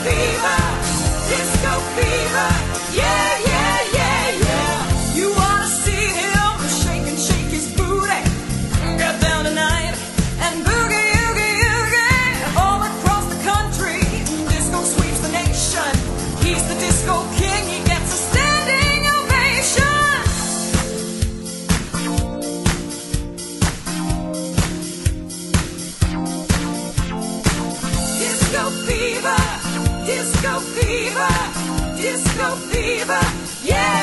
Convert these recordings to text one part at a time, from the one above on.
fever, disco fever. disco fever, disco fever, yeah.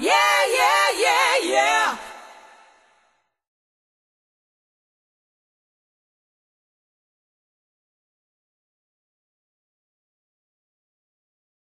Yeah.